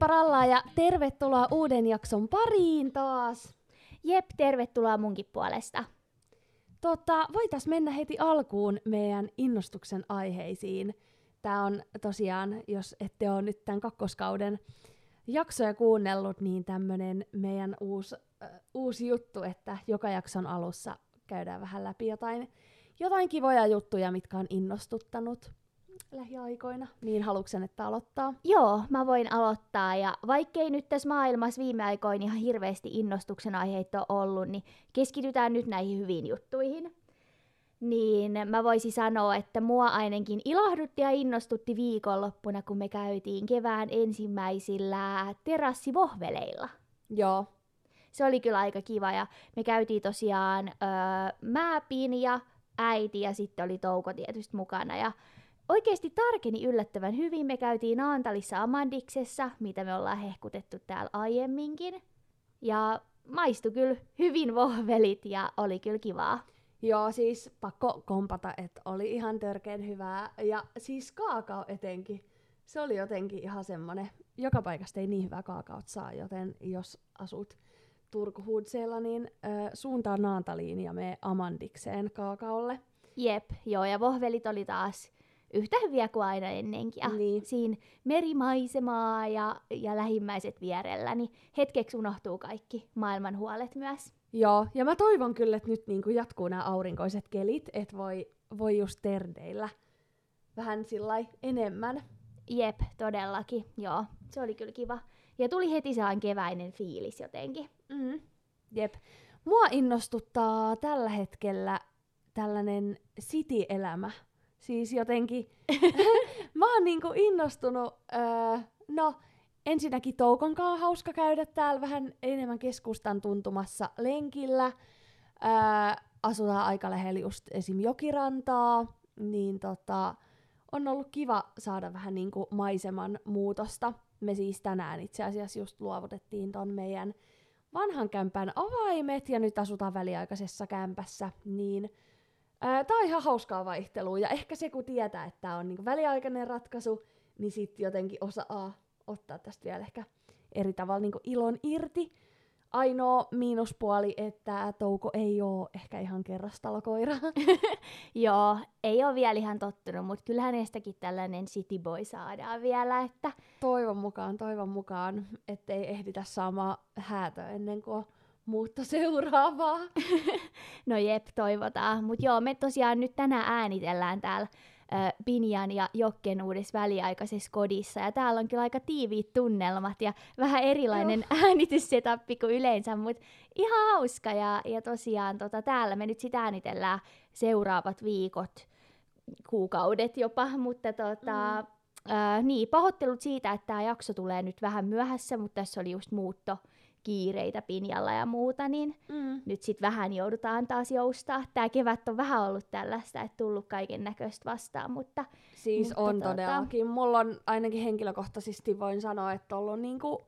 Heippa rallaa ja tervetuloa uuden jakson pariin taas. Jep, tervetuloa munkin puolesta. Tota, voitais mennä heti alkuun meidän innostuksen aiheisiin. Tämä on tosiaan, jos ette ole nyt tämän kakkoskauden jaksoja kuunnellut, niin tämmönen meidän uusi, äh, uusi juttu, että joka jakson alussa käydään vähän läpi jotain, jotain kivoja juttuja, mitkä on innostuttanut lähiaikoina. Niin haluksen, että aloittaa? Joo, mä voin aloittaa. Ja vaikkei nyt tässä maailmassa viime aikoina ihan hirveästi innostuksen aiheita ole ollut, niin keskitytään nyt näihin hyviin juttuihin. Niin mä voisin sanoa, että mua ainakin ilahdutti ja innostutti viikonloppuna, kun me käytiin kevään ensimmäisillä terassivohveleilla. Joo. Se oli kyllä aika kiva ja me käytiin tosiaan öö, Määpin ja äiti ja sitten oli Touko tietysti mukana ja oikeasti tarkeni yllättävän hyvin. Me käytiin Naantalissa Amandiksessa, mitä me ollaan hehkutettu täällä aiemminkin. Ja maistu kyllä hyvin vohvelit ja oli kyllä kivaa. Joo, siis pakko kompata, että oli ihan törkeen hyvää. Ja siis kaakao etenkin. Se oli jotenkin ihan semmonen, joka paikasta ei niin hyvää kaakaot saa, joten jos asut Turku Hudseella, niin ö, suuntaa Naantaliin ja me Amandikseen kaakaolle. Jep, joo, ja vohvelit oli taas yhtä hyviä kuin aina ennenkin. Ja Niin. siinä merimaisemaa ja, ja lähimmäiset vierellä, niin hetkeksi unohtuu kaikki maailman huolet myös. Joo, ja mä toivon kyllä, että nyt niinku jatkuu nämä aurinkoiset kelit, että voi, voi just terdeillä vähän sillai enemmän. Jep, todellakin, joo. Se oli kyllä kiva. Ja tuli heti sellainen keväinen fiilis jotenkin. Mm. Jep. Mua innostuttaa tällä hetkellä tällainen city-elämä. Siis jotenkin, mä oon niinku innostunut, öö, no ensinnäkin Toukon kanssa on hauska käydä täällä vähän enemmän keskustan tuntumassa lenkillä. Öö, asutaan aika lähellä just esim. jokirantaa, niin tota, on ollut kiva saada vähän niinku maiseman muutosta. Me siis tänään itse asiassa just luovutettiin ton meidän vanhan kämpän avaimet ja nyt asutaan väliaikaisessa kämpässä, niin tää on ihan hauskaa vaihtelua. Ja ehkä se, kun tietää, että tää on niinku väliaikainen ratkaisu, niin sitten jotenkin osaa ottaa tästä vielä ehkä eri tavalla niinku ilon irti. Ainoa miinuspuoli, että Touko ei oo ehkä ihan kerrastalokoira. Joo, ei ole vielä ihan tottunut, mutta kyllä hänestäkin tällainen city boy saadaan vielä, että toivon mukaan, toivon mukaan, ettei ehditä saamaan häätö ennen kuin muutto seuraavaa. no jep, toivotaan. Mutta joo, me tosiaan nyt tänään äänitellään täällä ö, Pinjan ja Jokken uudessa väliaikaisessa kodissa. Ja täällä on kyllä aika tiiviit tunnelmat ja vähän erilainen äänityssetappi kuin yleensä, mutta ihan hauska. Ja, ja tosiaan tota, täällä me nyt sitä äänitellään seuraavat viikot, kuukaudet jopa, mutta tota, mm. ö, niin, pahoittelut siitä, että tämä jakso tulee nyt vähän myöhässä, mutta tässä oli just muutto kiireitä Pinjalla ja muuta, niin Mm. nyt sitten vähän joudutaan taas joustaa. Tämä kevät on vähän ollut tällaista, että tullut kaiken näköistä vastaan, mutta Siis Mutta on tota- todellakin. Mulla on ainakin henkilökohtaisesti voin sanoa, että on ollut niinku,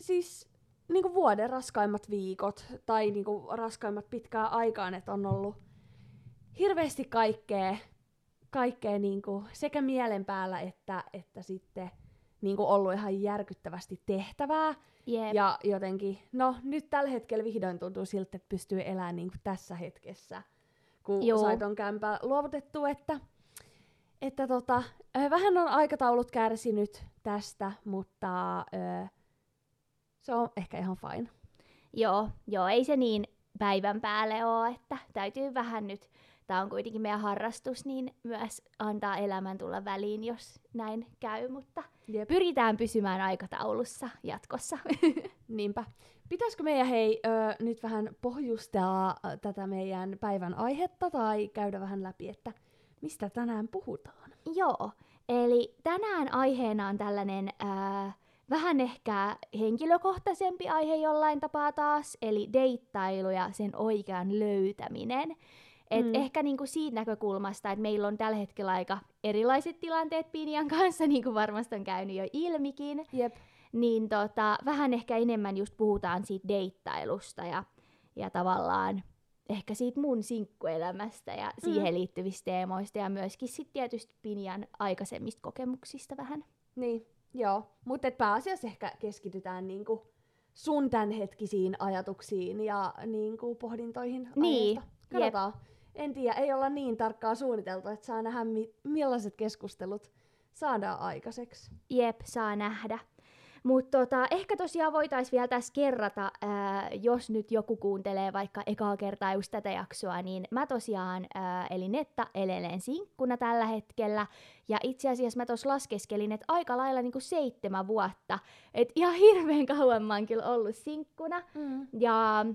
siis niinku vuoden raskaimmat viikot tai niinku raskaimmat pitkään aikaan, että on ollut hirveästi kaikkea, kaikkea niinku sekä mielen päällä että, että sitten niinku ollut ihan järkyttävästi tehtävää. jep, Ja jotenkin, no nyt tällä hetkellä vihdoin tuntuu siltä, että pystyy elämään niin kuin tässä hetkessä, kun Joo. sai ton kämpää luovutettu, että, että tota, vähän on aikataulut kärsinyt tästä, mutta ö, se on ehkä ihan fine. joo, joo, ei se niin päivän päälle ole, että täytyy vähän nyt, tämä on kuitenkin meidän harrastus, niin myös antaa elämän tulla väliin, jos näin käy, mutta Jep. pyritään pysymään aikataulussa jatkossa. Niinpä. Pitäisikö meidän hei ö, nyt vähän pohjustaa ö, tätä meidän päivän aihetta tai käydä vähän läpi, että mistä tänään puhutaan? Joo, eli tänään aiheena on tällainen ää, vähän ehkä henkilökohtaisempi aihe jollain tapaa taas, eli deittailu ja sen oikean löytäminen. Et Mm. mm. Ehkä niinku siitä näkökulmasta, että meillä on tällä hetkellä aika erilaiset tilanteet Pinjan kanssa, niin kuin varmasti on käynyt jo ilmikin, Jep. niin tota, vähän ehkä enemmän just puhutaan siitä deittailusta ja, ja tavallaan ehkä siitä mun sinkkuelämästä ja siihen liittyvistä teemoista ja myöskin sitten tietysti Pinjan aikaisemmista kokemuksista vähän. Niin, Joo, mutta pääasiassa ehkä keskitytään niinku sun tämänhetkisiin ajatuksiin ja niinku pohdintoihin Niin, aiheesta. Katsotaan. En tiedä, ei olla niin tarkkaa suunniteltu, että saa nähdä mi- millaiset keskustelut saadaan aikaiseksi. Jep, saa nähdä. Mutta tota, ehkä tosiaan voitaisiin vielä tässä kerrata, ää, jos nyt joku kuuntelee vaikka ekaa kertaa just tätä jaksoa, niin mä tosiaan, ää, eli Netta, eleleen sinkkuna tällä hetkellä. Ja itse asiassa mä tuossa laskeskelin, että aika lailla niinku seitsemän vuotta. Et ihan hirveän kauan mä oon kyllä ollut sinkkuna. Mm. Ja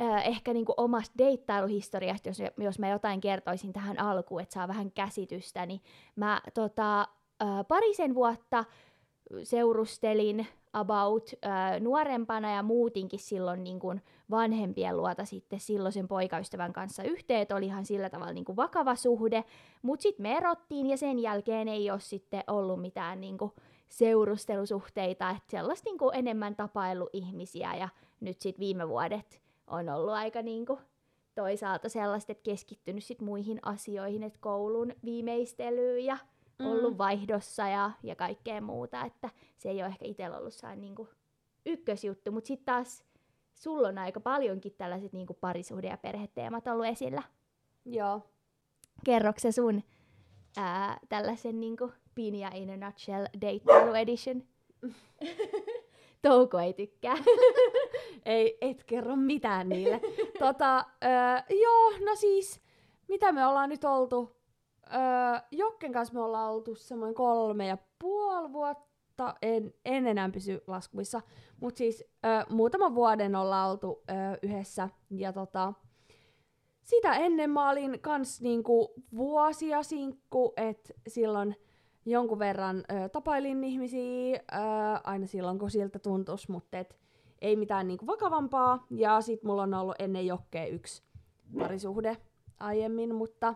äh, ehkä niinku omasta deittailuhistoriasta, jos, jos mä jotain kertoisin tähän alkuun, että saa vähän käsitystä, niin mä tota, äh, parisen vuotta seurustelin about äh, nuorempana ja muutinkin silloin niin kuin vanhempien luota sitten silloisen poikaystävän kanssa yhteen, että olihan sillä tavalla niin kuin vakava suhde, mutta sitten me erottiin ja sen jälkeen ei ole sitten ollut mitään niin kuin seurustelusuhteita, että sellaista niin kuin enemmän tapailu ihmisiä ja nyt sitten viime vuodet on ollut aika niin kuin toisaalta sellaista, että keskittynyt sit muihin asioihin, että koulun viimeistelyyn ja Mm. ollut vaihdossa ja, ja kaikkea muuta, että se ei ole ehkä itsellä ollut sellainen niin kuin ykkösjuttu, mutta sitten taas sulla on aika paljonkin tällaiset niin kuin parisuhde- ja perheteemat ollut esillä. Joo. Kerroksä sun ää, tällaisen niin kuin Pinja in a nutshell deittailu edition? Touko ei tykkää. Ei, et kerro mitään niille. tota, öö, joo, no siis, mitä me ollaan nyt oltu? Öö, Jokken kanssa me ollaan oltu semmoinen kolme ja puoli vuotta, en, en enää pysy laskuissa, mutta siis öö, muutaman vuoden ollaan oltu öö, yhdessä. Ja tota, sitä ennen mä olin kans niinku vuosia sinkku, että silloin jonkun verran ö, tapailin ihmisiä, ö, aina silloin kun siltä tuntus, mutta et ei mitään niinku vakavampaa. Ja sit mulla on ollut ennen jokkea yksi parisuhde aiemmin, mutta,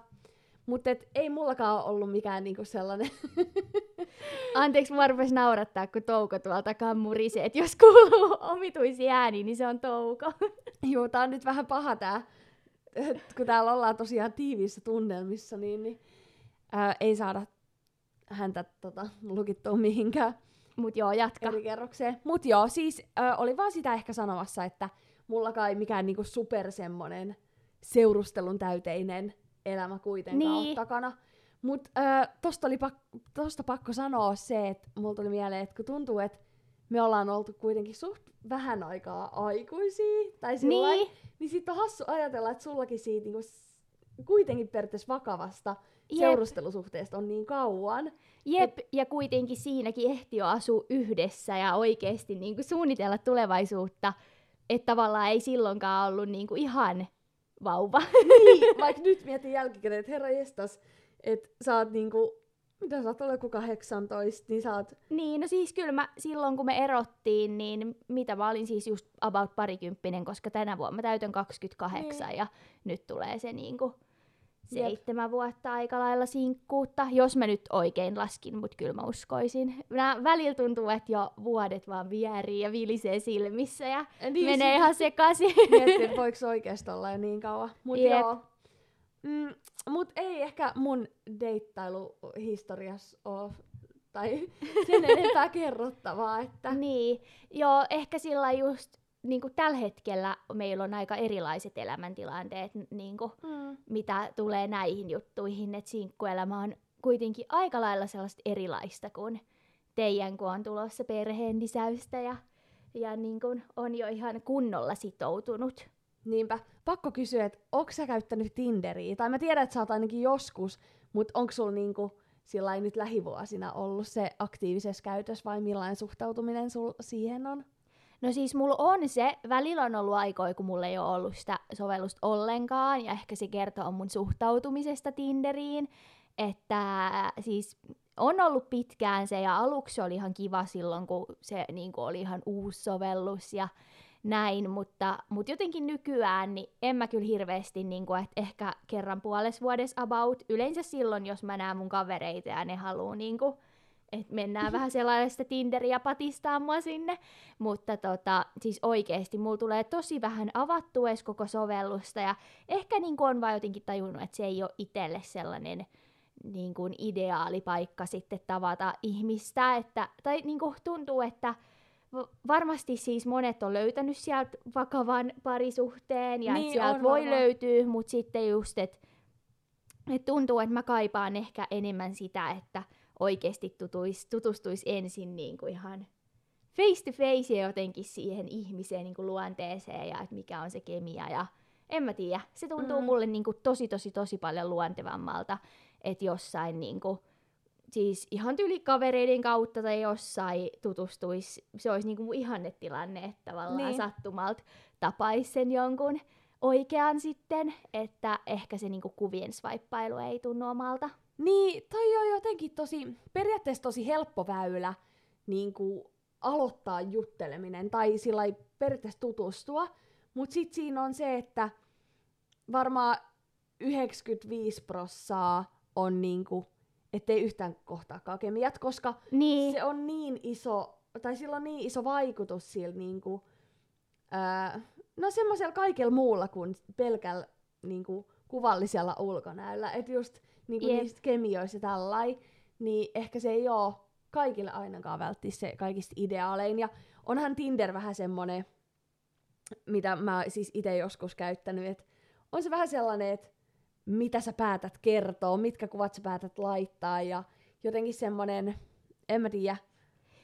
mutta ei mullakaan ollut mikään niinku sellainen. Anteeksi, mua rupesi naurattaa, kun Touko tuolta takaa murisee, että jos kuuluu omituisia ääniä, niin se on Touko. Joo, tää on nyt vähän paha tää, kun täällä ollaan tosiaan tiiviissä tunnelmissa, niin, niin ää, ei saada häntä tota, lukittua mihinkään. Mut joo, jatka. eri kerrokseen. Mut joo, siis ö, oli vaan sitä ehkä sanomassa, että mullakaan ei mikään niinku super semmonen seurustelun täyteinen elämä kuitenkaan Niin. niin. takana. Mut ö, tosta, oli pak- tosta pakko sanoa se, että mulla tuli mieleen, että kun tuntuu, että me ollaan oltu kuitenkin suht vähän aikaa aikuisia, tai sillä Niin. niin sit on hassu ajatella, että sullakin siitä niinku, kuitenkin periaatteessa vakavasta Jep. seurustelusuhteesta on niin kauan. Jep, ja kuitenkin siinäkin ehti jo asua yhdessä ja oikeasti niin kuin suunnitella tulevaisuutta, että tavallaan ei silloinkaan ollut niin kuin ihan vauva. niin, vaikka nyt mietin jälkikäteen, että herra jestas, että sä oot niinku, mitä sä oot ollut joku 18, niin sä oot, niin, no siis kyllä mä silloin kun me erottiin, niin mitä mä olin siis just about parikymppinen, koska tänä vuonna mä täytän 28 Niin. ja nyt tulee se niin kuin Jep. seitsemän vuotta aika lailla sinkkuutta, jos mä nyt oikein laskin, mutta kyllä mä uskoisin. Nää välillä tuntuu, että jo vuodet vaan vierii ja vilisee silmissä ja niin menee sit ihan sekaisin. Miettii, voiko se oikeasti olla jo niin kauan. Mut Jep. joo. Mm, mut ei ehkä mun deittailuhistoriassa ole, tai sen enempää kerrottavaa, että Niin, joo, ehkä sillä just niin kuin tällä hetkellä meillä on aika erilaiset elämäntilanteet, niin kuin, mm, mitä tulee näihin juttuihin, että sinkkuelämä on kuitenkin aika lailla sellaista erilaista kuin teidän, kun on tulossa perheen lisäystä ja, ja niin kuin on jo ihan kunnolla sitoutunut. Niinpä. Pakko kysyä, että onko sä käyttänyt Tinderiä? Tai mä tiedän, että sä oot ainakin joskus, mutta onko sulla niinku sillä nyt lähivuosina ollut se aktiivisessa käytössä vai millainen suhtautuminen sul siihen on? No siis mulla on se, välillä on ollut aikoja, kun mulla ei ole ollut sitä sovellusta ollenkaan, ja ehkä se kertoo mun suhtautumisesta Tinderiin, että siis on ollut pitkään se, ja aluksi oli ihan kiva silloin, kun se niin kuin oli ihan uusi sovellus ja näin, mutta, mutta jotenkin nykyään niin en mä kyllä hirveästi, niin kuin, että ehkä kerran puolessa vuodessa about, yleensä silloin, jos mä näen mun kavereita ja ne haluaa niin kuin, että mennään vähän sellaista Tinderiä patistaa mua sinne, mutta tota, siis oikeesti mulla tulee tosi vähän avattua edes koko sovellusta ja ehkä niin on vaan jotenkin tajunnut, että se ei ole itselle sellainen niin kuin ideaalipaikka sitten tavata ihmistä, että, tai niin kuin tuntuu, että varmasti siis monet on löytänyt sieltä vakavan parisuhteen ja niin, sieltä voi varmaan. löytyä, mutta sitten just, että et tuntuu, että mä kaipaan ehkä enemmän sitä, että oikeasti tutuis, tutustuisi ensin niin kuin ihan face to face jotenkin siihen ihmiseen niin kuin luonteeseen ja että mikä on se kemia ja en mä tiedä. Se tuntuu mm. mulle niin kuin tosi tosi tosi paljon luontevammalta, että jossain niin kuin, siis ihan kavereiden kautta tai jossain tutustuisi, se olisi niin kuin ihannetilanne, että tavallaan niin. sattumalta tapaisi sen jonkun oikean sitten, että ehkä se niinku kuvien swipeilu ei tunnu omalta. Niin, toi on jotenkin tosi, periaatteessa tosi helppo väylä niinku aloittaa jutteleminen tai sillä periaatteessa tutustua, mutta sitten siinä on se, että varmaan 95 prossaa on niinku, ettei yhtään kohtaakaan kemiat, koska niin. se on niin iso, tai sillä on niin iso vaikutus sillä niinku, ää, no semmoisella kaikella muulla kuin pelkällä niinku, kuvallisella ulkonäöllä. Että just niinku, yep. niistä kemioista tällai, niin ehkä se ei ole kaikille ainakaan välttämättä se kaikista ideaalein. Ja onhan Tinder vähän semmonen, mitä mä siis itse joskus käyttänyt, että on se vähän sellainen, että mitä sä päätät kertoa, mitkä kuvat sä päätät laittaa ja jotenkin semmonen, en mä tiedä,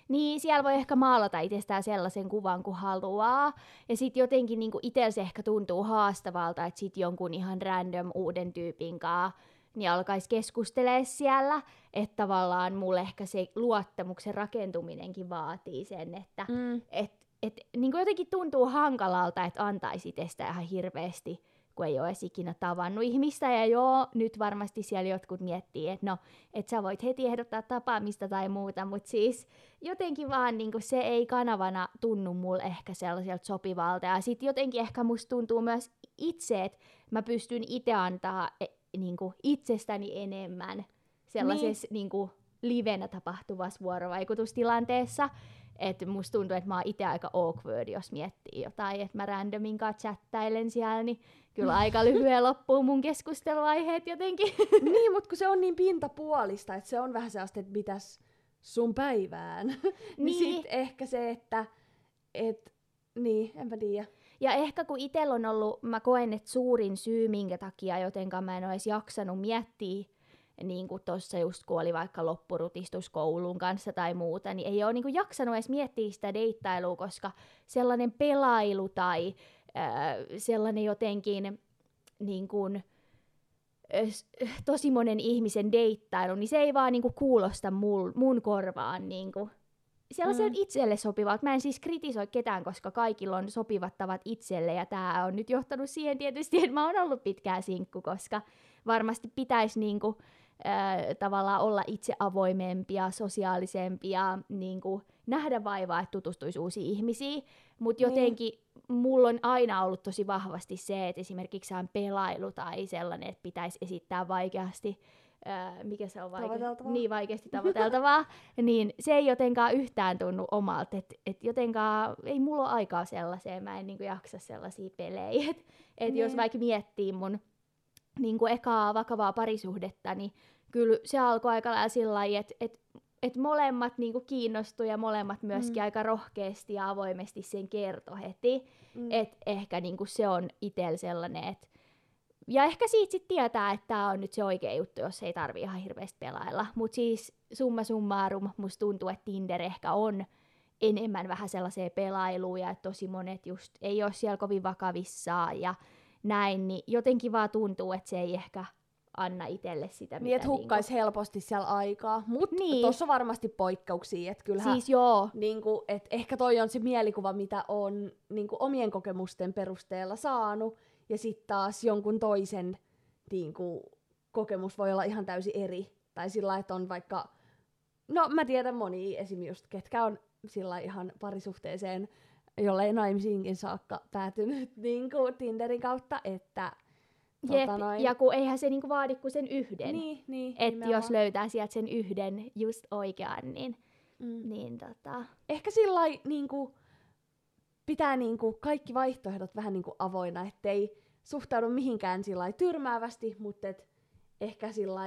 niin siellä voi ehkä maalata itsestään sellaisen kuvan kuin haluaa. Ja sitten jotenkin niinku itsellä se ehkä tuntuu haastavalta, että sitten jonkun ihan random uuden tyypin kanssa niin alkaisi keskustelemaan siellä, että tavallaan mulle ehkä se luottamuksen rakentuminenkin vaatii sen, että mm. et, et, niin jotenkin tuntuu hankalalta, että antaisi itsestään ihan hirveästi kun ei ole edes ikinä tavannut ihmistä. Ja joo, nyt varmasti siellä jotkut miettii, että no, että sä voit heti ehdottaa tapaamista tai muuta, mutta siis jotenkin vaan niin se ei kanavana tunnu mulle ehkä sellaiselta sopivalta. Ja sitten jotenkin ehkä musta tuntuu myös itse, että mä pystyn itse antaa e, niin itsestäni enemmän sellaisessa niin. Niin livenä tapahtuvassa vuorovaikutustilanteessa, että musta tuntuu, että mä oon itse aika awkward, jos miettii jotain, että mä randomin kanssa chattailen siellä, niin kyllä aika lyhyen loppuu mun keskusteluaiheet jotenkin. niin, mutta kun se on niin pintapuolista, että se on vähän sellaista, että mitäs sun päivään. niin, niin sit ehkä se, että et, niin, enpä tiedä. Ja ehkä kun itsellä on ollut, mä koen, että suurin syy, minkä takia jotenka mä en ole edes jaksanut miettiä niin kuin tuossa just kun oli vaikka loppurutistus koulun kanssa tai muuta, niin ei ole niin kuin jaksanut edes miettiä sitä deittailua, koska sellainen pelailu tai sellainen jotenkin niin kuin, tosi monen ihmisen deittailu, niin se ei vaan niin kuin kuulosta mul, mun korvaan niin kuin, sellaiselta mm. itselle sopivalta. Mä en siis kritisoi ketään, koska kaikilla on sopivat tavat itselle, ja tämä on nyt johtanut siihen tietysti, että mä oon ollut pitkään sinkku, koska varmasti pitäisi niinku, äh, tavallaan olla itse avoimempia, sosiaalisempia, niin kuin nähdä vaivaa, että tutustuisi uusiin ihmisiin. Mutta niin. jotenkin niin. Mulla on aina ollut tosi vahvasti se, että esimerkiksi on pelailu tai sellainen, että pitäisi esittää vaikeasti Öö, mikä se on vaike- niin vaikeasti tavoiteltavaa, niin se ei jotenkaan yhtään tunnu omalta, että et jotenkaan ei mulla ole aikaa sellaiseen, mä en niinku jaksa sellaisia pelejä, että et niin. jos vaikka miettii mun niin kuin ekaa vakavaa parisuhdetta, niin kyllä se alkoi aika lailla sillä lailla, että et, et molemmat niin kuin kiinnostui ja molemmat myöskin mm. aika rohkeasti ja avoimesti sen kertoi heti. Mm. Että ehkä niin kuin se on itsellä sellainen, että ja ehkä siitä sitten tietää, että tämä on nyt se oikea juttu, jos ei tarvi ihan hirveästi pelailla. Mutta siis summa summarum, musta tuntuu, että Tinder ehkä on enemmän vähän sellaisia pelailuja, että tosi monet just ei ole siellä kovin vakavissaan ja näin, niin jotenkin vaan tuntuu, että se ei ehkä anna itselle sitä, niin, että hukkaisi niinku... helposti siellä aikaa. Mutta niin. tuossa on varmasti poikkeuksia. Että kyllähän, siis joo. Niinku, et ehkä toi on se mielikuva, mitä on niinku, omien kokemusten perusteella saanut. Ja sitten taas jonkun toisen niinku, kokemus voi olla ihan täysin eri. Tai sillä että on vaikka... No mä tiedän moni esim. just, ketkä on sillä ihan parisuhteeseen jollei naimisiinkin saakka päätynyt niin kuin Tinderin kautta, että Jep, tota noin... ja kun eihän se niinku vaadi kuin sen yhden. Niin, niin. Että jos löytää sieltä sen yhden just oikean, niin, mm. niin tota... Ehkä sillä niinku, pitää niinku kaikki vaihtoehdot vähän niinku avoinna, ettei suhtaudu mihinkään sillä tyrmäävästi, mutta et ehkä sillä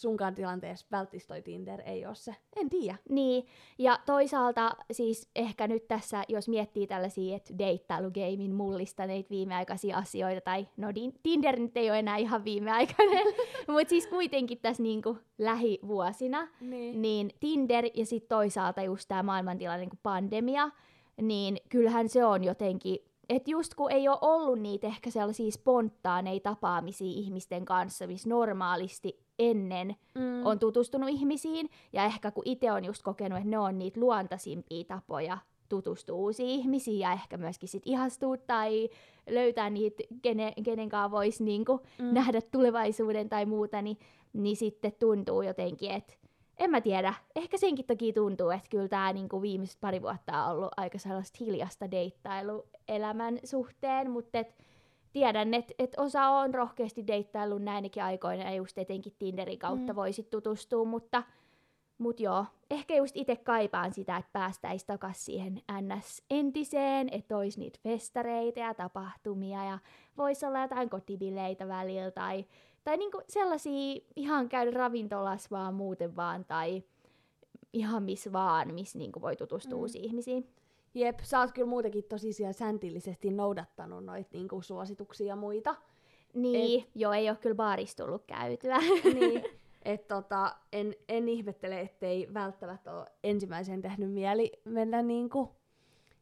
sunkaan tilanteessa välttis toi Tinder, ei ole se. En tiedä. Niin, ja toisaalta siis ehkä nyt tässä, jos miettii tällaisia, että deittailugamein mullistaneita viimeaikaisia asioita, tai no Tinder nyt ei ole enää ihan viimeaikainen, mutta siis kuitenkin tässä niinku lähivuosina, niin. niin Tinder ja sitten toisaalta just tämä maailmantilanne niin pandemia, niin kyllähän se on jotenkin et just kun ei ole ollut niitä ehkä sellaisia spontaaneja tapaamisia ihmisten kanssa, missä normaalisti ennen mm. on tutustunut ihmisiin, ja ehkä kun itse on just kokenut, että ne on niitä luontaisimpia tapoja tutustua uusiin ihmisiin ja ehkä myöskin sit ihastua tai löytää niitä, kenen, kenen kanssa voisi niinku mm. nähdä tulevaisuuden tai muuta, niin, niin sitten tuntuu jotenkin, että en mä tiedä, ehkä senkin toki tuntuu, että kyllä tämä niinku viimeiset pari vuotta on ollut aika sellaista hiljasta deittailuelämän suhteen, mutta et, tiedän, että et osa on rohkeasti deittaillut näinkin aikoina ja just etenkin Tinderin kautta mm. voisit tutustua, mutta mut joo, ehkä just itse kaipaan sitä, että päästäisiin takaisin siihen NS-entiseen, että olisi niitä festareita ja tapahtumia ja voisi olla jotain kotibileitä välillä tai, tai niinku sellaisia ihan käydä ravintolas vaan muuten vaan tai ihan missä vaan, missä niinku voi tutustua mm. uusiin ihmisiin. Jep, sä oot kyllä muutenkin tosi siellä säntillisesti noudattanut noita niinku, suosituksia ja muita. Niin, et, joo, ei ole kyllä baarissa tullut käytyä. niin, et tota, en, en ihmettele, ettei välttämättä ole ensimmäisen tehnyt mieli mennä niinku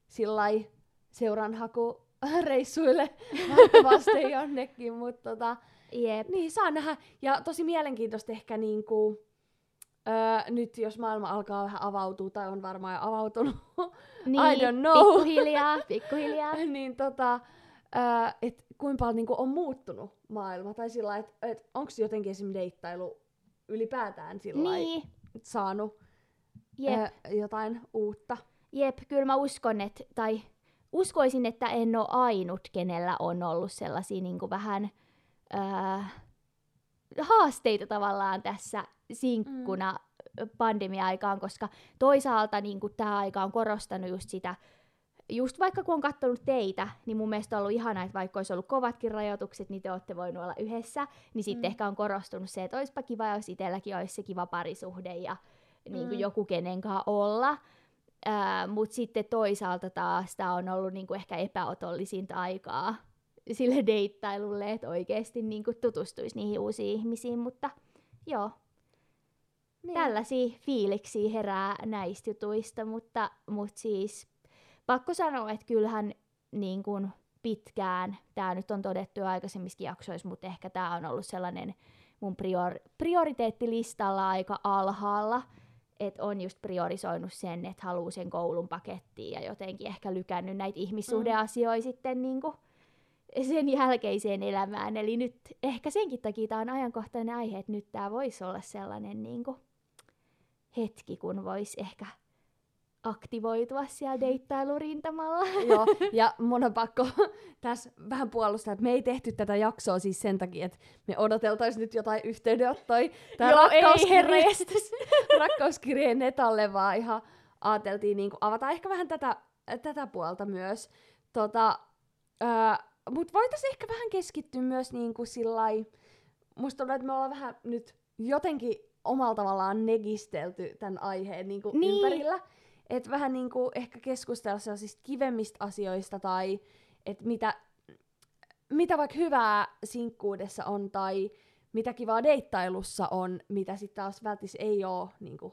sillai seuranhakureissuille valtavasti jonnekin, mutta tota, Jep. niin saa nähdä. Ja tosi mielenkiintoista ehkä niinku, öö, nyt jos maailma alkaa vähän avautua, tai on varmaan jo avautunut, niin, I don't know. Pikkuhiljaa, pikkuhiljaa. niin tota, öö, että kuinka paljon niinku on muuttunut maailma, tai sillä että et, onko jotenkin esimerkiksi deittailu ylipäätään sillä niin. saanut Jep. Öö, jotain uutta. Jep, kyllä mä uskon, että, tai uskoisin, että en ole ainut, kenellä on ollut sellaisia niin kuin vähän öö, haasteita tavallaan tässä sinkkuna mm. pandemia-aikaan, koska toisaalta niin tämä aika on korostanut just sitä, just vaikka kun on katsonut teitä, niin mun mielestä on ollut ihanaa, että vaikka olisi ollut kovatkin rajoitukset, niin te olette voinut olla yhdessä, niin sitten mm. ehkä on korostunut se, että olisipa kiva, jos itselläkin olisi se kiva parisuhde ja niin kuin mm. joku kenenkaan olla. Uh, Mutta sitten toisaalta taas tämä on ollut niin kuin ehkä epäotollisinta aikaa sille deittailulle, että oikeasti niin kuin tutustuisi niihin uusiin ihmisiin, mutta joo, niin. tällaisia fiiliksiä herää näistä jutuista, mutta, mutta siis pakko sanoa, että kyllähän niin kuin pitkään, tämä nyt on todettu jo aikaisemmissakin jaksoissa, mutta ehkä tämä on ollut sellainen mun prior- prioriteettilistalla aika alhaalla, että on just priorisoinut sen, että haluaa sen koulun pakettiin ja jotenkin ehkä lykännyt näitä ihmissuhdeasioita mm. sitten niin kuin sen jälkeiseen elämään. Eli nyt ehkä senkin takia tämä on ajankohtainen aihe, että nyt tämä voisi olla sellainen niin kuin, hetki, kun voisi ehkä aktivoitua siellä deittailurintamalla. Joo, ja mun on pakko tässä vähän puolustaa, että me ei tehty tätä jaksoa siis sen takia, että me odoteltaisiin nyt jotain yhteydenottoi tai Joo, rakkauskirjeen, rakkauskirjeen netalle, vaan ihan ajateltiin niin avata ehkä vähän tätä, tätä puolta myös. Tota, Mutta voitaisiin ehkä vähän keskittyä myös niin kuin sillai, musta tuntuu, että me ollaan vähän nyt jotenkin omalla tavallaan negistelty tämän aiheen niin kuin niin. ympärillä. Että vähän niin kuin ehkä keskustella sellaisista kivemmistä asioista tai että mitä, mitä vaikka hyvää sinkkuudessa on tai mitä kivaa deittailussa on, mitä sitten taas välttis ei ole niin kuin,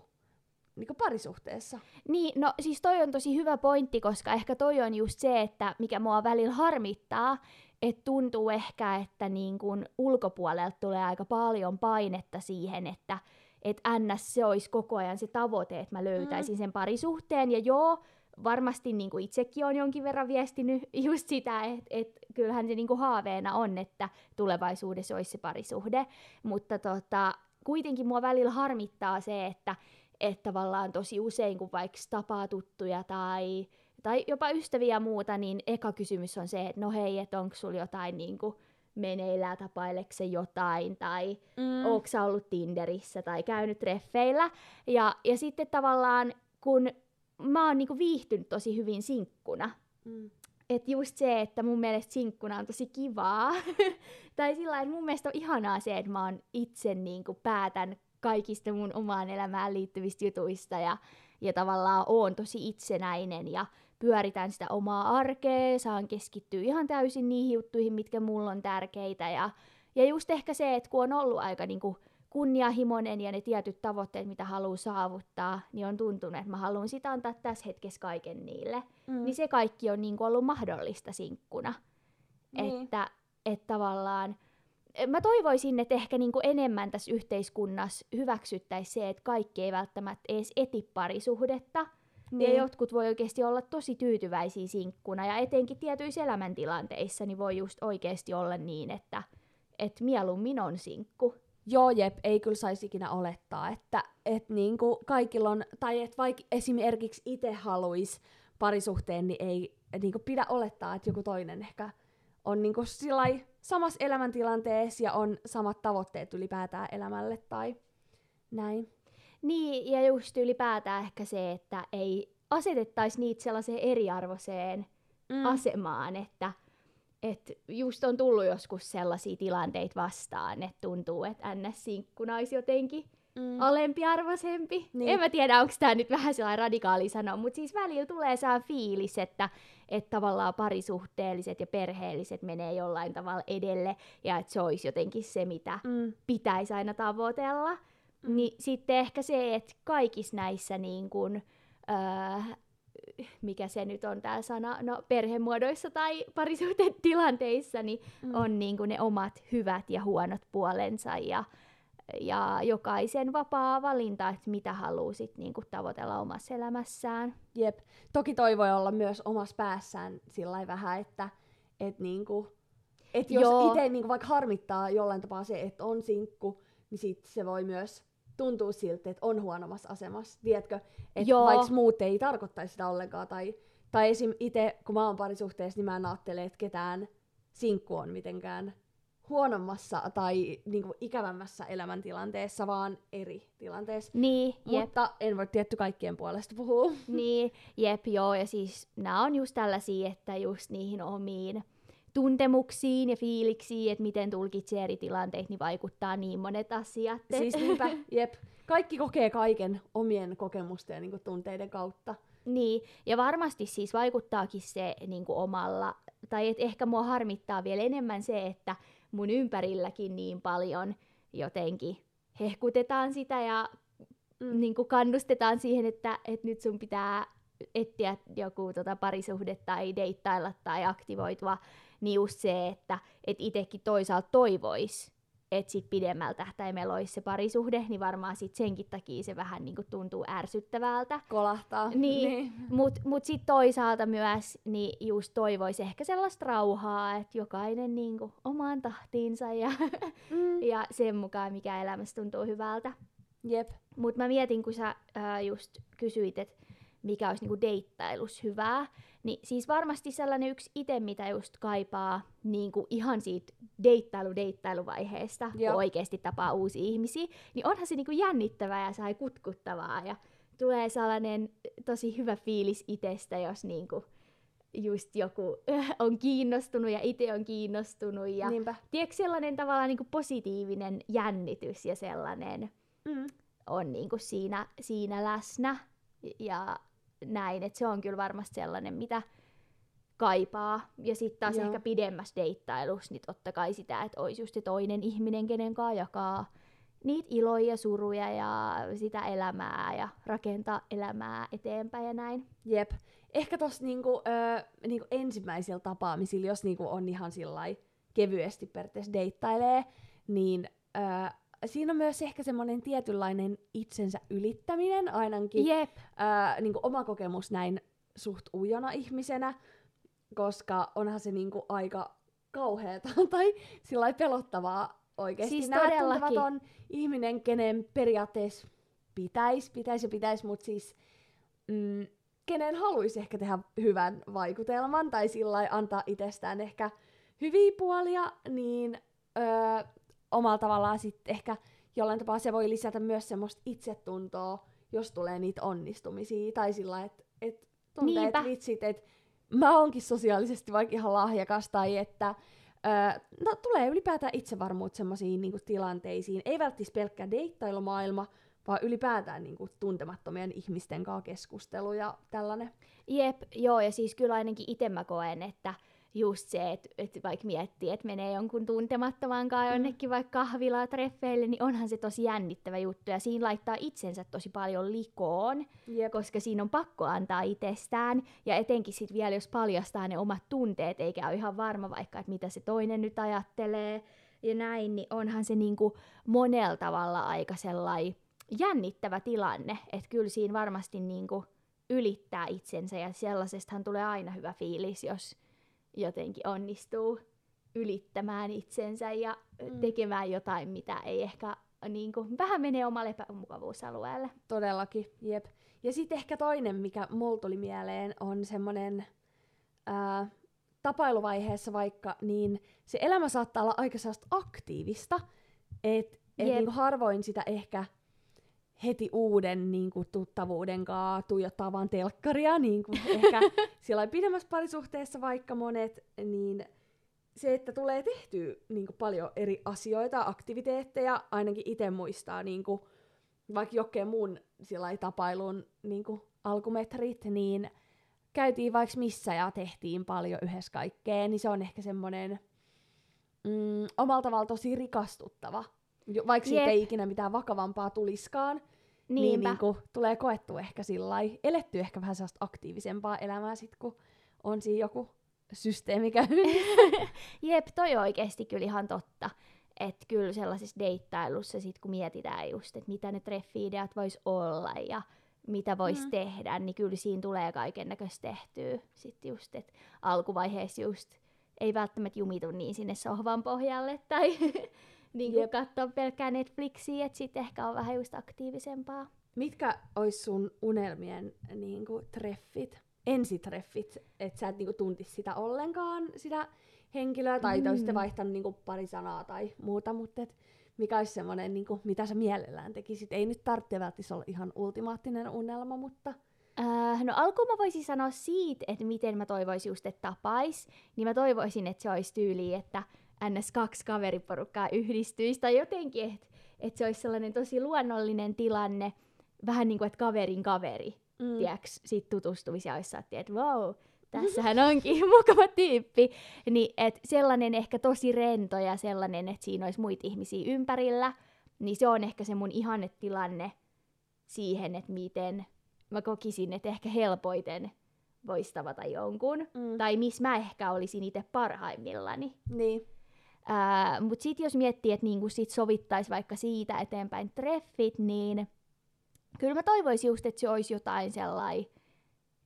niin kuin parisuhteessa. Niin, no siis toi on tosi hyvä pointti, koska ehkä toi on just se, että mikä mua välillä harmittaa, että tuntuu ehkä, että niin kun ulkopuolelta tulee aika paljon painetta siihen, että että ns. se olisi koko ajan se tavoite, että mä löytäisin mm. sen parisuhteen. Ja joo, varmasti niin kuin itsekin on jonkin verran viestinyt just sitä, että, että kyllähän se niin kuin haaveena on, että tulevaisuudessa olisi se parisuhde. Mutta tota, kuitenkin mua välillä harmittaa se, että, että tavallaan tosi usein, kun vaikka tapaa tuttuja tai, tai jopa ystäviä ja muuta, niin eka kysymys on se, että no hei, että onko sulla jotain niin kuin, meneillään, tapaileeko se jotain, tai mm. onko sä ollut Tinderissä, tai käynyt treffeillä. Ja, ja sitten tavallaan, kun mä oon niinku viihtynyt tosi hyvin sinkkuna, mm. että just se, että mun mielestä sinkkuna on tosi kivaa. tai sillä että mun mielestä on ihanaa se, että mä oon itse niin kuin päätän kaikista mun omaan elämään liittyvistä jutuista ja, ja tavallaan oon tosi itsenäinen ja pyöritän sitä omaa arkea, saan keskittyä ihan täysin niihin juttuihin, mitkä mulla on tärkeitä ja, ja just ehkä se, että kun on ollut aika niin kuin kunnianhimoinen ja ne tietyt tavoitteet, mitä haluaa saavuttaa, niin on tuntunut, että mä haluan sitä antaa tässä hetkessä kaiken niille. Mm. Niin se kaikki on niin kuin ollut mahdollista sinkkuna. Niin. Että, että tavallaan, mä toivoisin, että ehkä niin kuin enemmän tässä yhteiskunnassa hyväksyttäisiin se, että kaikki ei välttämättä edes eti parisuhdetta. Niin. Ja jotkut voi oikeasti olla tosi tyytyväisiä sinkkuna, ja etenkin tietyissä elämäntilanteissa niin voi just oikeasti olla niin, että et mieluummin on sinkku. Joo, jep, ei kyllä saisi ikinä olettaa, että et niinku kaikilla on, tai että vaikka esimerkiksi itse haluaisi parisuhteen, niin ei niinku pidä olettaa, että joku toinen ehkä on niinku samassa elämäntilanteessa ja on samat tavoitteet ylipäätään elämälle tai näin. Niin, ja just ylipäätään ehkä se, että ei asetettaisi niitä sellaiseen eriarvoiseen mm. asemaan, että et just on tullut joskus sellaisia tilanteita vastaan, että tuntuu, että NS-sinkkuna olisi jotenkin mm. alempiarvoisempi. Niin. En mä tiedä, onko tämä nyt vähän sellainen radikaali sanoa, mutta siis välillä tulee saa fiilis, että, että tavallaan parisuhteelliset ja perheelliset menee jollain tavalla edelle, ja että se olisi jotenkin se, mitä mm. pitäisi aina tavoitella. Mm. Niin sitten ehkä se, että kaikissa näissä niin kun, öö, mikä se nyt on tämä sana, no perhemuodoissa tai parisuhteen tilanteissa, niin mm. on niin kuin ne omat hyvät ja huonot puolensa ja, ja jokaisen vapaa valinta, että mitä haluaa sit niin kuin tavoitella omassa elämässään. Jep. Toki toi voi olla myös omassa päässään sillä vähän, että et niinku, et jos itse niinku vaikka harmittaa jollain tapaa se, että on sinkku, niin sit se voi myös tuntuu siltä, että on huonommassa asemassa. Tiedätkö, että vaikka muut ei tarkoittaisi sitä ollenkaan. Tai, tai esim. itse, kun mä oon parisuhteessa, niin mä en ajattele, että ketään sinkku on mitenkään huonommassa tai niinku, ikävämmässä elämäntilanteessa, vaan eri tilanteessa. Niin, jep. Mutta en voi tietty kaikkien puolesta puhua. Niin, jep, joo. Ja siis nämä on just tällaisia, että just niihin omiin tuntemuksiin ja fiiliksiin, että miten tulkitsee eri tilanteet, niin vaikuttaa niin monet asiat. Siis niinpä, jep. Kaikki kokee kaiken omien kokemusten ja niin kuin, tunteiden kautta. Niin, ja varmasti siis vaikuttaakin se niin kuin omalla, tai et ehkä mua harmittaa vielä enemmän se, että mun ympärilläkin niin paljon jotenkin hehkutetaan sitä ja mm. niin kuin kannustetaan siihen, että, että nyt sun pitää etsiä joku tota, parisuhde tai deittailla tai aktivoitua niin just se, että et itsekin toisaalta toivois, että sit pidemmällä tähtäimellä olisi se parisuhde, niin varmaan sit senkin takia se vähän niinku tuntuu ärsyttävältä. Kolahtaa. Niin, niin. mutta mut sitten toisaalta myös niin just toivoisi ehkä sellaista rauhaa, että jokainen niinku omaan tahtiinsa ja, mm. ja sen mukaan, mikä elämässä tuntuu hyvältä. Jep. Mutta mä mietin, kun sä ää, just kysyit, että mikä olisi niinku deittailus hyvää, niin siis varmasti sellainen yksi itse, mitä just kaipaa niin kuin ihan siitä deittailu-deittailuvaiheesta, kun oikeasti tapaa uusia ihmisiä, niin onhan se niin kuin jännittävää ja sai kutkuttavaa ja tulee sellainen tosi hyvä fiilis itsestä, jos niin kuin just joku on kiinnostunut ja itse on kiinnostunut. Ja Niinpä. tiedätkö, sellainen tavallaan niin kuin positiivinen jännitys ja sellainen mm. on niin kuin siinä, siinä läsnä. Ja näin, että se on kyllä varmasti sellainen, mitä kaipaa. Ja sitten taas Joo. ehkä pidemmässä deittailussa, niin totta kai sitä, että olisi just se toinen ihminen, kenen kanssa jakaa niitä iloja ja suruja ja sitä elämää ja rakentaa elämää eteenpäin ja näin. Jep. Ehkä tuossa niinku, ö, niinku ensimmäisillä tapaamisilla, jos niinku on ihan kevyesti periaatteessa deittailee, niin ö, siinä on myös ehkä semmoinen tietynlainen itsensä ylittäminen ainakin. Jep. Ää, niin kuin oma kokemus näin suht ujona ihmisenä, koska onhan se niin kuin aika kauheata tai sillä pelottavaa oikeasti siis nähdä on ihminen, kenen periaatteessa pitäisi, pitäisi ja pitäisi, mutta siis mm, kenen haluaisi ehkä tehdä hyvän vaikutelman tai sillä antaa itsestään ehkä hyviä puolia, niin öö, omalla tavallaan sitten ehkä jollain tapaa se voi lisätä myös semmoista itsetuntoa, jos tulee niitä onnistumisia. Tai sillä että et tuntee, että vitsit, että mä oonkin sosiaalisesti vaikka ihan lahjakas tai että Öö, no, tulee ylipäätään itsevarmuutta semmoisiin niinku, tilanteisiin. Ei välttämättä pelkkä deittailumaailma, vaan ylipäätään niinku, tuntemattomien ihmisten kanssa keskustelu ja tällainen. Jep, joo, ja siis kyllä ainakin itse mä koen, että just se, että et vaikka miettii, että menee jonkun tuntemattoman kanssa mm. jonnekin vaikka kahvilaa treffeille, niin onhan se tosi jännittävä juttu. Ja siinä laittaa itsensä tosi paljon likoon, Jep. koska siinä on pakko antaa itsestään. Ja etenkin sitten vielä, jos paljastaa ne omat tunteet, eikä ole ihan varma vaikka, että mitä se toinen nyt ajattelee ja näin, niin onhan se niinku monella tavalla aika sellainen jännittävä tilanne. Että kyllä siinä varmasti niinku ylittää itsensä ja sellaisestahan tulee aina hyvä fiilis, jos jotenkin onnistuu ylittämään itsensä ja mm. tekemään jotain, mitä ei ehkä niin kuin, vähän menee omalle epämukavuusalueelle. Todellakin, jep. Ja sitten ehkä toinen, mikä mulla tuli mieleen, on semmoinen tapailuvaiheessa vaikka, niin se elämä saattaa olla aika sellaista aktiivista, että et niin harvoin sitä ehkä heti uuden niin kuin, tuttavuuden kanssa tuijottaa vaan telkkaria, niin kuin ehkä siellä pidemmässä parisuhteessa vaikka monet, niin se, että tulee tehtyä niin kuin, paljon eri asioita, aktiviteetteja, ainakin itse muistaa niin kuin, vaikka jokkeen muun tapailun niin kuin, alkumetrit, niin käytiin vaikka missä ja tehtiin paljon yhdessä kaikkea, niin se on ehkä semmoinen mm, omalla tavalla tosi rikastuttava. Vaikka siitä ei ikinä mitään vakavampaa tuliskaan, niin, niin kuin, tulee koettu ehkä sillä eletty ehkä vähän sellaista aktiivisempaa elämää sit, kun on siinä joku systeemi käynnissä. Jep, toi oikeasti kyllä ihan totta. Että kyllä sellaisessa deittailussa, sit kun mietitään just, että mitä ne treffi-ideat vois olla ja mitä voisi mm. tehdä, niin kyllä siinä tulee kaiken näköistä tehtyä. Sitten just, että alkuvaiheessa just ei välttämättä jumitu niin sinne sohvan pohjalle tai niin kuin katsoa pelkkää Netflixiä, että sitten ehkä on vähän just aktiivisempaa. Mitkä olisi sun unelmien niin kuin, treffit, ensitreffit, että sä et niin kuin, tuntis sitä ollenkaan, sitä henkilöä, tai mm. olisitte vaihtanut niin kuin, pari sanaa tai muuta, mutta et, mikä olisi semmoinen, niin kuin, mitä sä mielellään tekisit? Ei nyt tarvitse välttämättä olla ihan ultimaattinen unelma, mutta... Äh, no alkuun mä voisin sanoa siitä, että miten mä toivoisin just, että tapais, niin mä toivoisin, että se olisi tyyli, että ns. kaksi kaveriporukkaa yhdistyisi, tai jotenkin, että et se olisi sellainen tosi luonnollinen tilanne, vähän niin kuin, että kaverin kaveri, mm. tiedäks, sit tutustumisi ja olisi että wow, tässähän onkin mukava tyyppi. Niin, että sellainen ehkä tosi rento ja sellainen, että siinä olisi muita ihmisiä ympärillä, niin se on ehkä se mun ihannetilanne siihen, että miten mä kokisin, että ehkä helpoiten voisi tavata jonkun. Mm. Tai missä mä ehkä olisin itse parhaimmillani. Niin. Mutta sitten jos miettii, että niinku sit sovittaisi vaikka siitä eteenpäin treffit, niin kyllä mä toivoisin just, että se olisi jotain sellainen,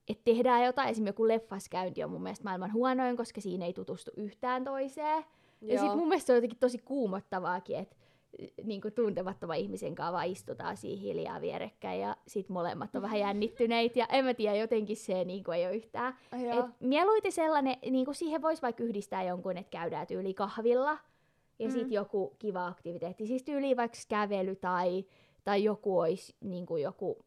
että tehdään jotain. Esimerkiksi joku leffaskäynti on mun mielestä maailman huonoin, koska siinä ei tutustu yhtään toiseen. Joo. Ja sitten mun mielestä se on jotenkin tosi kuumottavaakin, että niin kuin tuntemattoman ihmisen kanssa vaan istutaan siinä hiljaa vierekkäin ja sit molemmat on vähän jännittyneitä ja en mä tiedä, jotenkin se niin kuin ei ole yhtään. Et mieluiten sellainen, niin kuin siihen voisi vaikka yhdistää jonkun, että käydään tyyli kahvilla ja mm. sitten joku kiva aktiviteetti, siis tyyli vaikka kävely tai, tai joku olisi niin kuin joku,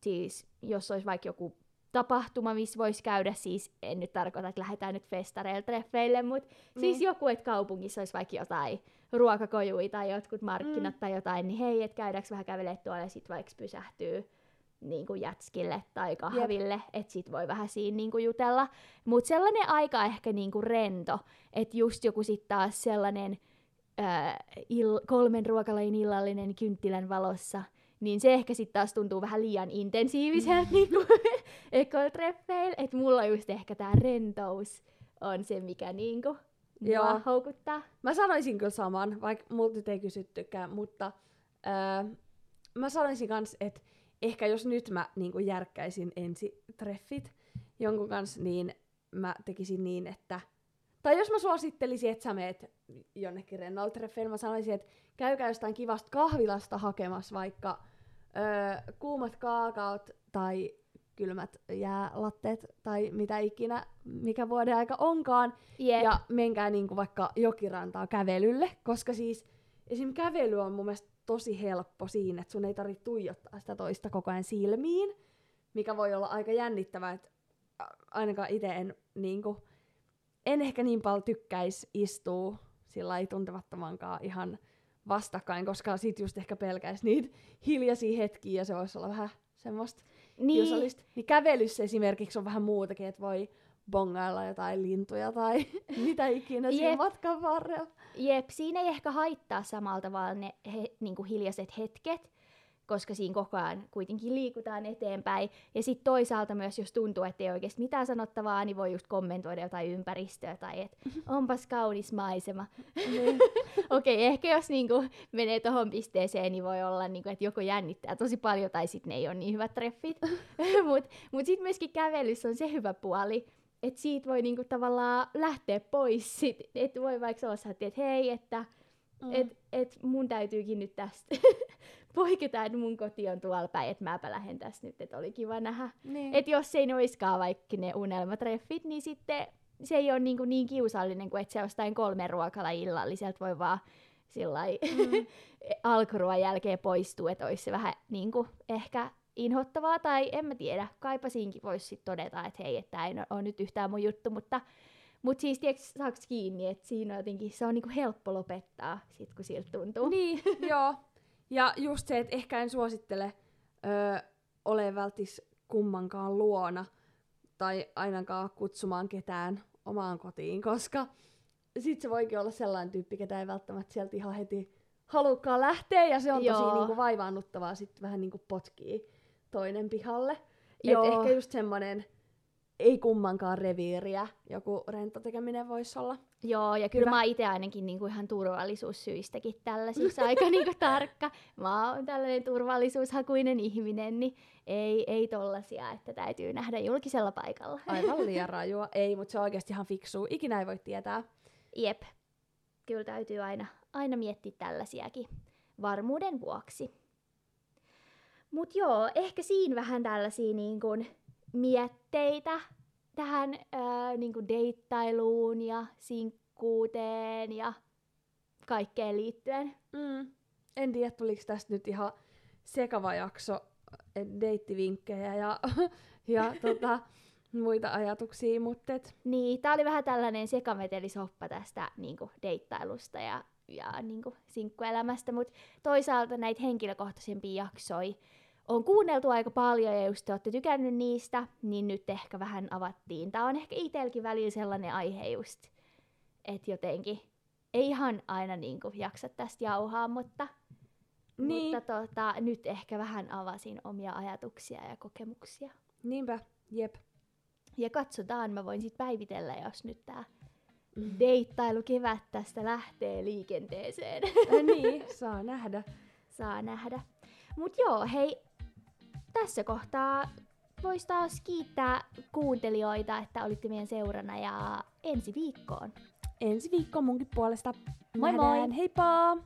siis jos olisi vaikka joku tapahtuma, missä voisi käydä, siis en nyt tarkoita, että lähdetään nyt festareille treffeille, mutta mm. siis joku, että kaupungissa olisi vaikka jotain ruokakojuja tai jotkut markkinat mm. tai jotain, niin hei, että käydäänkö vähän kävelemään tuolla ja sitten vaikka pysähtyy niin kuin jätskille tai kahville, että sit voi vähän siinä niin kuin jutella. Mutta sellainen aika ehkä niin kuin rento, että just joku sitten taas sellainen äh, kolmen ruokalajin illallinen kynttilän valossa, niin se ehkä sitten taas tuntuu vähän liian intensiiviseltä mm. niin ekotreffeillä, että mulla just ehkä tämä rentous on se, mikä niinku Joo. houkuttaa. Mä sanoisin kyllä saman, vaikka multa nyt ei kysyttykään, mutta öö, mä sanoisin kans, että ehkä jos nyt mä niin järkkäisin ensi treffit jonkun kanssa, niin mä tekisin niin, että... Tai jos mä suosittelisin, että sä meet jonnekin rennolle treffeille, mä sanoisin, että käykää jostain kivasta kahvilasta hakemassa vaikka öö, kuumat kaakaot tai kylmät jäälatteet tai mitä ikinä, mikä vuoden aika onkaan. Yep. Ja menkää niinku vaikka jokirantaa kävelylle, koska siis esim. kävely on mun mielestä tosi helppo siinä, että sun ei tarvitse tuijottaa sitä toista koko ajan silmiin, mikä voi olla aika jännittävää, että ainakaan itse en niinku, en ehkä niin paljon tykkäisi istua sillä ei tuntemattomankaan ihan vastakkain, koska sit just ehkä pelkäisi niitä hiljaisia hetkiä ja se voisi olla vähän semmoista niin. kiusallista. Niin kävelyssä esimerkiksi on vähän muutakin, että voi bongailla jotain lintuja tai mitä ikinä siinä matkan varrella. Jep, siinä ei ehkä haittaa samalla tavalla ne he, niinku hiljaiset hetket, koska siinä koko ajan kuitenkin liikutaan eteenpäin. Ja sitten toisaalta myös, jos tuntuu, että ei oikeasti mitään sanottavaa, niin voi just kommentoida jotain ympäristöä tai että onpas kaunis maisema. Niin. Okei, okay, ehkä jos niinku menee tuohon pisteeseen, niin voi olla, niinku, että joko jännittää tosi paljon tai sitten ne ei ole niin hyvät treffit. Mutta mut sitten myöskin kävelyssä on se hyvä puoli, että siitä voi niinku tavallaan lähteä pois. Että voi vaikka olla että hei, että mm. et, et mun täytyykin nyt tästä poiketa, että mun koti on tuolla päin, että mäpä lähden tässä nyt, että oli kiva nähdä. Niin. Että jos ei ne oiskaan vaikka ne unelmatreffit, niin sitten se ei ole niin, kuin niin kiusallinen kuin että se jostain kolmen ruokalla illalliselta voi vaan sillä mm. jälkeen poistuu, että olisi se vähän niin kuin ehkä inhottavaa, tai en mä tiedä, kaipasinkin voisi sitten todeta, että hei, että tämä ei ole nyt yhtään mun juttu, mutta mutta siis tiedätkö, saaks kiinni, että siinä on jotenkin, se on niinku helppo lopettaa, sit kun siltä tuntuu. Niin, joo. Ja just se, että ehkä en suosittele öö, ole välttis kummankaan luona tai ainakaan kutsumaan ketään omaan kotiin, koska sit se voikin olla sellainen tyyppi, ketä ei välttämättä sieltä ihan heti halukkaan lähteä, ja se on Joo. tosi niinku vaivaannuttavaa sitten vähän niinku potkii toinen pihalle. Joo. Et ehkä just semmonen ei kummankaan reviiriä joku rento tekeminen voisi olla. Joo, ja kyllä Hyvä. mä itse ainakin niinku ihan turvallisuussyistäkin tällaisissa aika niinku tarkka. Mä oon tällainen turvallisuushakuinen ihminen, niin ei, ei tollasia, että täytyy nähdä julkisella paikalla. Aivan liian rajua. Ei, mutta se on oikeasti ihan fiksu. Ikinä ei voi tietää. Jep. Kyllä täytyy aina, aina miettiä tällaisiakin varmuuden vuoksi. Mut joo, ehkä siinä vähän tällaisia niin kun mietteitä tähän ää, niin kuin deittailuun ja sinkkuuteen ja kaikkeen liittyen. Mm. En tiedä, tuliko tästä nyt ihan sekava jakso deittivinkkejä ja, ja tota, muita ajatuksia, mutta et... Niin, tää oli vähän tällainen sekametelisoppa tästä niinku, deittailusta ja, ja niinku, sinkkuelämästä, mutta toisaalta näitä henkilökohtaisempia jaksoja on kuunneltu aika paljon ja just te olette tykännyt niistä, niin nyt ehkä vähän avattiin. Tämä on ehkä itselläkin välillä sellainen aihe just, että jotenkin ei ihan aina niin kuin jaksa tästä jauhaa, mutta, niin. mutta tota, nyt ehkä vähän avasin omia ajatuksia ja kokemuksia. Niinpä, jep. Ja katsotaan, mä voin sitten päivitellä, jos nyt tämä mm. deittailu kevät tästä lähtee liikenteeseen. niin, saa nähdä. Saa nähdä. Mut joo, hei, tässä kohtaa voisi taas kiittää kuuntelijoita, että olitte meidän seurana ja ensi viikkoon. Ensi viikkoon munkin puolesta. Moi Nähdään. moi! Heippa!